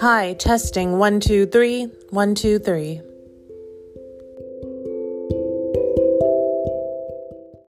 Hi, testing one, two, three, one, two, three.